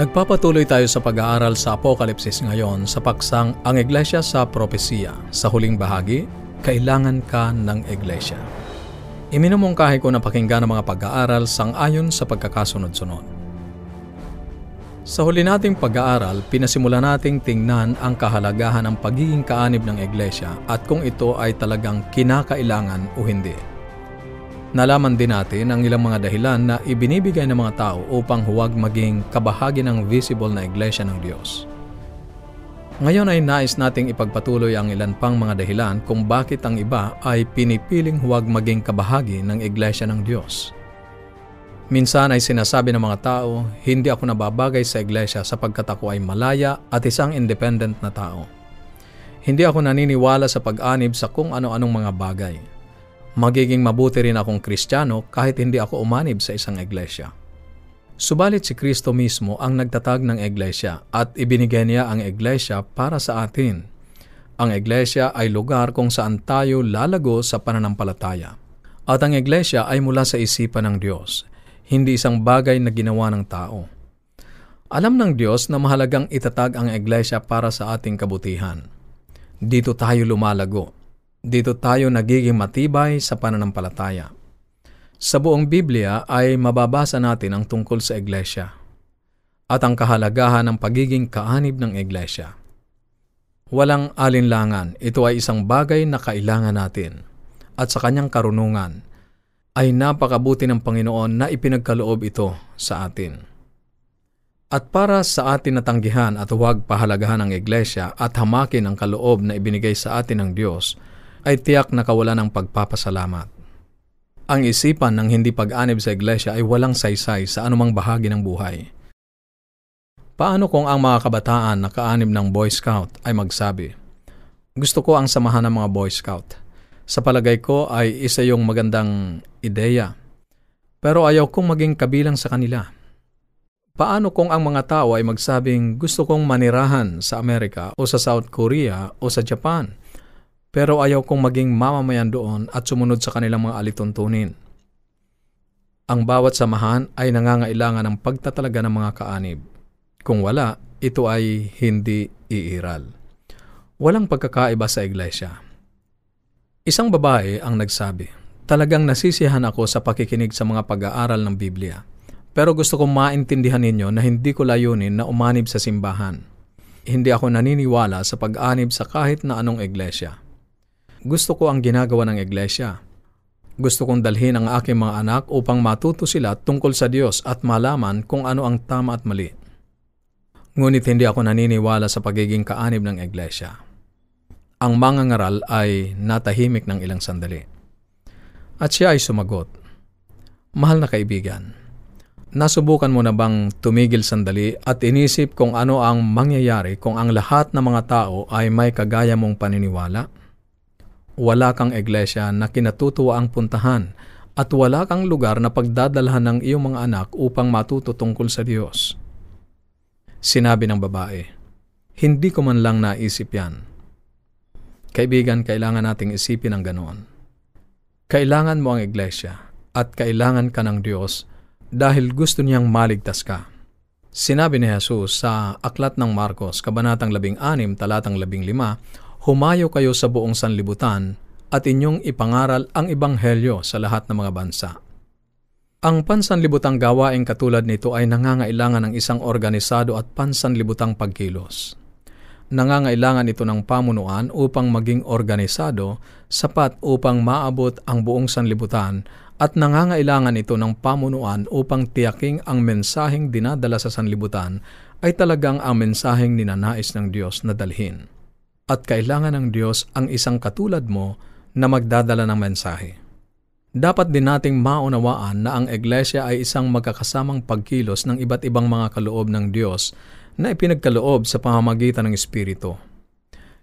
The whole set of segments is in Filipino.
Nagpapatuloy tayo sa pag-aaral sa Apokalipsis ngayon sa paksang Ang Iglesia sa Propesiya. Sa huling bahagi, Kailangan ka ng Iglesia. Iminumungkahi ko na pakinggan ang mga pag-aaral sang-ayon sa pagkakasunod-sunod. Sa huli nating pag-aaral, pinasimula nating tingnan ang kahalagahan ng pagiging kaanib ng Iglesia at kung ito ay talagang kinakailangan o hindi. Nalaman din natin ang ilang mga dahilan na ibinibigay ng mga tao upang huwag maging kabahagi ng visible na iglesia ng Diyos. Ngayon ay nais nating ipagpatuloy ang ilan pang mga dahilan kung bakit ang iba ay pinipiling huwag maging kabahagi ng iglesia ng Diyos. Minsan ay sinasabi ng mga tao, hindi ako nababagay sa iglesia sapagkat ako ay malaya at isang independent na tao. Hindi ako naniniwala sa pag-anib sa kung ano-anong mga bagay. Magiging mabuti rin akong kristyano kahit hindi ako umanib sa isang iglesia. Subalit si Kristo mismo ang nagtatag ng iglesia at ibinigay niya ang iglesia para sa atin. Ang iglesia ay lugar kung saan tayo lalago sa pananampalataya. At ang iglesia ay mula sa isipan ng Diyos, hindi isang bagay na ginawa ng tao. Alam ng Diyos na mahalagang itatag ang iglesia para sa ating kabutihan. Dito tayo lumalago dito tayo nagiging matibay sa pananampalataya. Sa buong Biblia ay mababasa natin ang tungkol sa iglesia at ang kahalagahan ng pagiging kaanib ng iglesia. Walang alinlangan, ito ay isang bagay na kailangan natin at sa kanyang karunungan ay napakabuti ng Panginoon na ipinagkaloob ito sa atin. At para sa atin natanggihan at huwag pahalagahan ng iglesia at hamakin ang kaloob na ibinigay sa atin ng Diyos, ay tiyak na kawalan ng pagpapasalamat. Ang isipan ng hindi pag-anib sa iglesia ay walang saysay sa anumang bahagi ng buhay. Paano kung ang mga kabataan na kaanib ng Boy Scout ay magsabi, Gusto ko ang samahan ng mga Boy Scout. Sa palagay ko ay isa yung magandang ideya. Pero ayaw kong maging kabilang sa kanila. Paano kung ang mga tao ay magsabing gusto kong manirahan sa Amerika o sa South Korea o sa Japan pero ayaw kong maging mamamayan doon at sumunod sa kanilang mga alituntunin. Ang bawat samahan ay nangangailangan ng pagtatalaga ng mga kaanib. Kung wala, ito ay hindi iiral. Walang pagkakaiba sa iglesia. Isang babae ang nagsabi, Talagang nasisihan ako sa pakikinig sa mga pag-aaral ng Biblia. Pero gusto kong maintindihan ninyo na hindi ko layunin na umanib sa simbahan. Hindi ako naniniwala sa pag-anib sa kahit na anong iglesia. Gusto ko ang ginagawa ng iglesia. Gusto kong dalhin ang aking mga anak upang matuto sila tungkol sa Diyos at malaman kung ano ang tama at mali. Ngunit hindi ako naniniwala sa pagiging kaanib ng iglesia. Ang mga ngaral ay natahimik ng ilang sandali. At siya ay sumagot, Mahal na kaibigan, nasubukan mo na bang tumigil sandali at inisip kung ano ang mangyayari kung ang lahat ng mga tao ay may kagaya mong paniniwala? Wala kang iglesia na kinatutuwa ang puntahan at wala kang lugar na pagdadalhan ng iyong mga anak upang matuto tungkol sa Diyos. Sinabi ng babae, Hindi ko man lang naisip yan. Kaibigan, kailangan nating isipin ang ganoon. Kailangan mo ang iglesia at kailangan ka ng Diyos dahil gusto niyang maligtas ka. Sinabi ni Jesus sa Aklat ng Marcos, Kabanatang 16, Talatang 15, humayo kayo sa buong sanlibutan at inyong ipangaral ang ebanghelyo sa lahat ng mga bansa. Ang pansanlibutang gawaing katulad nito ay nangangailangan ng isang organisado at pansanlibutang pagkilos. Nangangailangan ito ng pamunuan upang maging organisado, sapat upang maabot ang buong sanlibutan at nangangailangan ito ng pamunuan upang tiyaking ang mensaheng dinadala sa sanlibutan ay talagang ang mensaheng ninanais ng Diyos na dalhin at kailangan ng Diyos ang isang katulad mo na magdadala ng mensahe. Dapat din nating maunawaan na ang Iglesia ay isang magkakasamang pagkilos ng iba't ibang mga kaloob ng Diyos na ipinagkaloob sa pamamagitan ng Espiritu.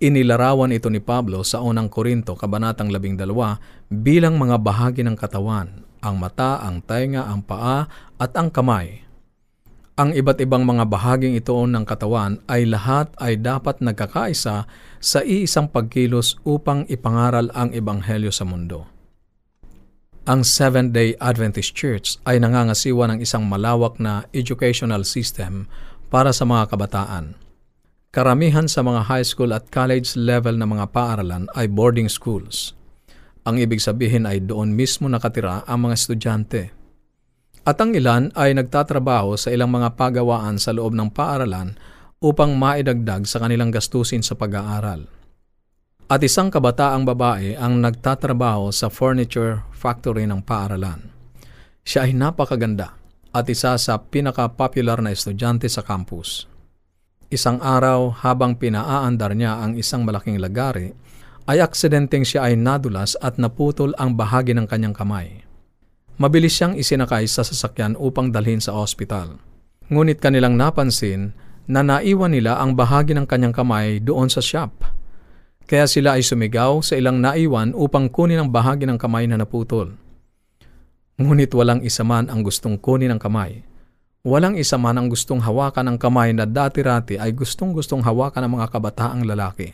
Inilarawan ito ni Pablo sa unang Korinto, Kabanatang 12, bilang mga bahagi ng katawan, ang mata, ang tainga, ang paa, at ang kamay, ang iba't ibang mga bahaging ito ng katawan ay lahat ay dapat nagkakaisa sa iisang pagkilos upang ipangaral ang ebanghelyo sa mundo. Ang Seventh-day Adventist Church ay nangangasiwa ng isang malawak na educational system para sa mga kabataan. Karamihan sa mga high school at college level na mga paaralan ay boarding schools. Ang ibig sabihin ay doon mismo nakatira ang mga estudyante. At ang ilan ay nagtatrabaho sa ilang mga pagawaan sa loob ng paaralan upang maidagdag sa kanilang gastusin sa pag-aaral. At isang kabataang babae ang nagtatrabaho sa furniture factory ng paaralan. Siya ay napakaganda at isa sa pinaka-popular na estudyante sa campus. Isang araw habang pinaaandar niya ang isang malaking lagari, ay aksidenteng siya ay nadulas at naputol ang bahagi ng kanyang kamay. Mabilis siyang isinakay sa sasakyan upang dalhin sa ospital. Ngunit kanilang napansin na naiwan nila ang bahagi ng kanyang kamay doon sa shop kaya sila ay sumigaw sa ilang naiwan upang kunin ang bahagi ng kamay na naputol. Ngunit walang isa man ang gustong kunin ang kamay. Walang isa man ang gustong hawakan ang kamay na dati-rati ay gustong-gustong hawakan ng mga kabataang lalaki.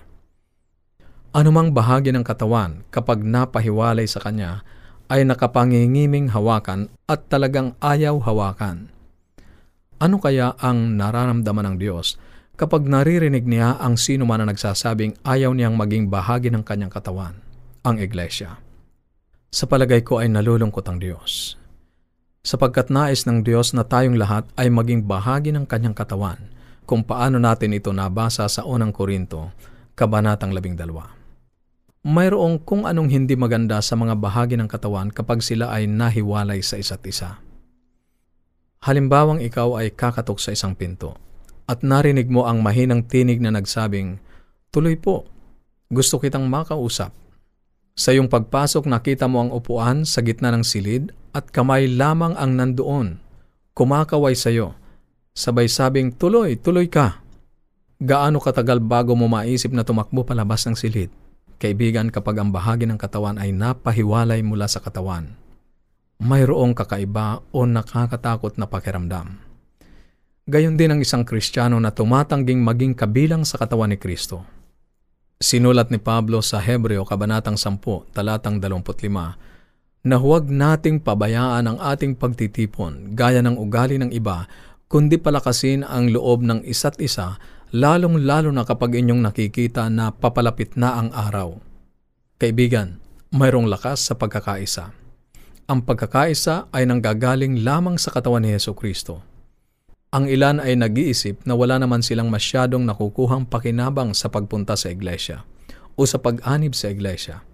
Anumang bahagi ng katawan kapag napahiwalay sa kanya ay nakapangingiming hawakan at talagang ayaw hawakan. Ano kaya ang nararamdaman ng Diyos kapag naririnig niya ang sino man na nagsasabing ayaw niyang maging bahagi ng kanyang katawan, ang iglesia. Sa palagay ko ay nalulungkot ang Diyos. Sapagkat nais ng Diyos na tayong lahat ay maging bahagi ng kanyang katawan kung paano natin ito nabasa sa unang Korinto, Kabanatang 12. Mayroong kung anong hindi maganda sa mga bahagi ng katawan kapag sila ay nahiwalay sa isa't isa. Halimbawang ikaw ay kakatok sa isang pinto at narinig mo ang mahinang tinig na nagsabing, Tuloy po, gusto kitang makausap. Sa iyong pagpasok nakita mo ang upuan sa gitna ng silid at kamay lamang ang nandoon, kumakaway sa iyo. Sabay sabing, tuloy, tuloy ka. Gaano katagal bago mo maisip na tumakbo palabas ng silid? Kaibigan kapag ang bahagi ng katawan ay napahiwalay mula sa katawan. Mayroong kakaiba o nakakatakot na pakiramdam. Gayon din ang isang Kristiyano na tumatangging maging kabilang sa katawan ni Kristo. Sinulat ni Pablo sa Hebreo Kabanatang 10, talatang 25, na huwag nating pabayaan ang ating pagtitipon gaya ng ugali ng iba, kundi palakasin ang loob ng isa't isa, lalong-lalo na kapag inyong nakikita na papalapit na ang araw. Kaibigan, mayroong lakas sa pagkakaisa. Ang pagkakaisa ay nanggagaling lamang sa katawan ni Yeso Kristo. Ang ilan ay nag-iisip na wala naman silang masyadong nakukuhang pakinabang sa pagpunta sa iglesia o sa pag-anib sa iglesia.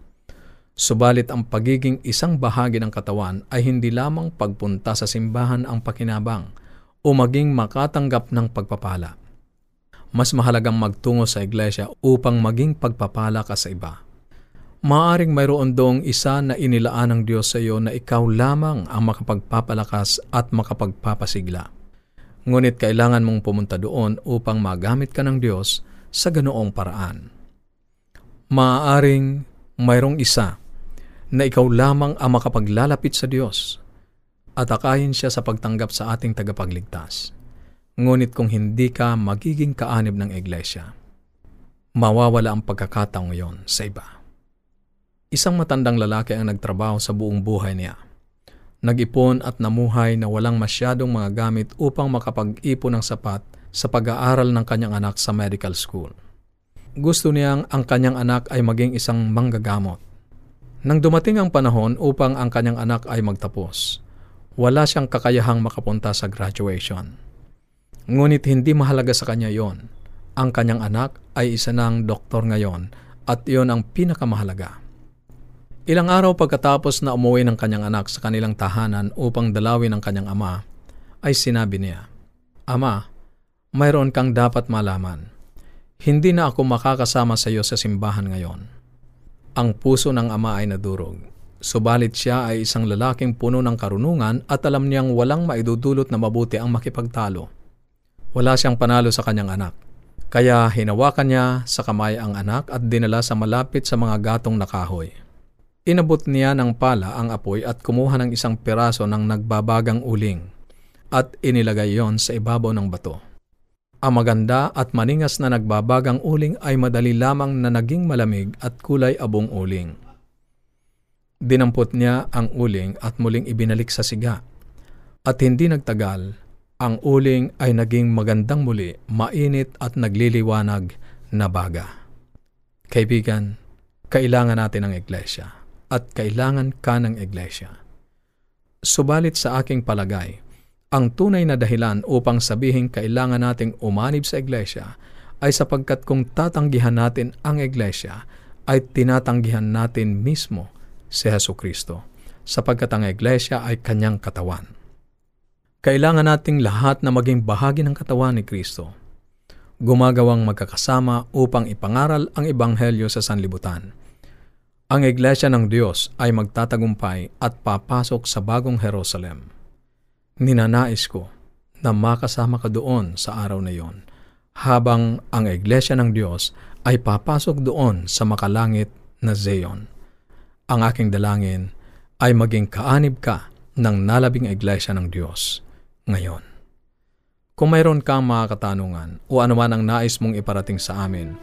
Subalit ang pagiging isang bahagi ng katawan ay hindi lamang pagpunta sa simbahan ang pakinabang o maging makatanggap ng pagpapala. Mas mahalagang magtungo sa iglesia upang maging pagpapala ka sa iba. Maaring mayroon dong isa na inilaan ng Diyos sa iyo na ikaw lamang ang makapagpapalakas at makapagpapasigla ngunit kailangan mong pumunta doon upang magamit ka ng Diyos sa ganoong paraan. Maaaring mayroong isa na ikaw lamang ang makapaglalapit sa Diyos at akayin siya sa pagtanggap sa ating tagapagligtas. Ngunit kung hindi ka magiging kaanib ng iglesia, mawawala ang pagkakataong iyon sa iba. Isang matandang lalaki ang nagtrabaho sa buong buhay niya Nag-ipon at namuhay na walang masyadong mga gamit upang makapag-ipon ng sapat sa pag-aaral ng kanyang anak sa medical school. Gusto niyang ang kanyang anak ay maging isang manggagamot. Nang dumating ang panahon upang ang kanyang anak ay magtapos, wala siyang kakayahang makapunta sa graduation. Ngunit hindi mahalaga sa kanya yon. Ang kanyang anak ay isa ng doktor ngayon at iyon ang pinakamahalaga. Ilang araw pagkatapos na umuwi ng kanyang anak sa kanilang tahanan upang dalawin ang kanyang ama, ay sinabi niya, Ama, mayroon kang dapat malaman. Hindi na ako makakasama sa iyo sa simbahan ngayon. Ang puso ng ama ay nadurog. Subalit siya ay isang lalaking puno ng karunungan at alam niyang walang maidudulot na mabuti ang makipagtalo. Wala siyang panalo sa kanyang anak. Kaya hinawakan niya sa kamay ang anak at dinala sa malapit sa mga gatong nakahoy. Inabot niya ng pala ang apoy at kumuha ng isang piraso ng nagbabagang uling at inilagay yon sa ibabaw ng bato. Ang maganda at maningas na nagbabagang uling ay madali lamang na naging malamig at kulay abong uling. Dinampot niya ang uling at muling ibinalik sa siga. At hindi nagtagal, ang uling ay naging magandang muli, mainit at nagliliwanag na baga. Kaibigan, kailangan natin ang iglesia at kailangan ka ng iglesia. Subalit sa aking palagay, ang tunay na dahilan upang sabihin kailangan nating umanib sa iglesia ay sapagkat kung tatanggihan natin ang iglesia, ay tinatanggihan natin mismo si Heso Kristo, sapagkat ang iglesia ay kanyang katawan. Kailangan nating lahat na maging bahagi ng katawan ni Kristo, gumagawang magkakasama upang ipangaral ang Ebanghelyo sa sanlibutan. Ang Iglesia ng Diyos ay magtatagumpay at papasok sa bagong Jerusalem. Ninanais ko na makasama ka doon sa araw na iyon, habang ang Iglesia ng Diyos ay papasok doon sa makalangit na Zion. Ang aking dalangin ay maging kaanib ka ng nalabing Iglesia ng Diyos ngayon. Kung mayroon kang mga katanungan o anuman ang nais mong iparating sa amin,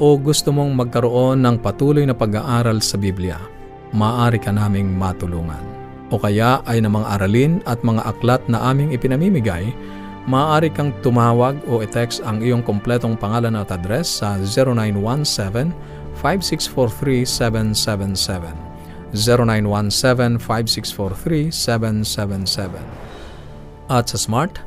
o gusto mong magkaroon ng patuloy na pag-aaral sa Biblia, maaari ka naming matulungan. O kaya ay ng mga aralin at mga aklat na aming ipinamimigay, maaari kang tumawag o i-text ang iyong kompletong pangalan at address sa 0917 5643777 0917 5643777 at sa Smart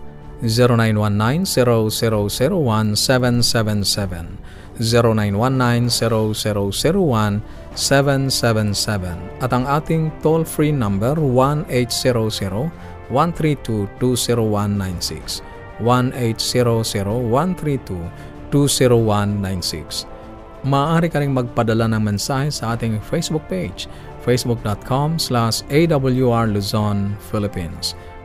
0919-0001-777 0919-0001-777 at ang ating toll-free number 1-800-132-20196 1-800-132-20196 Maaari ka rin magpadala ng mensahe sa ating Facebook page facebook.com slash awr Luzon, Philippines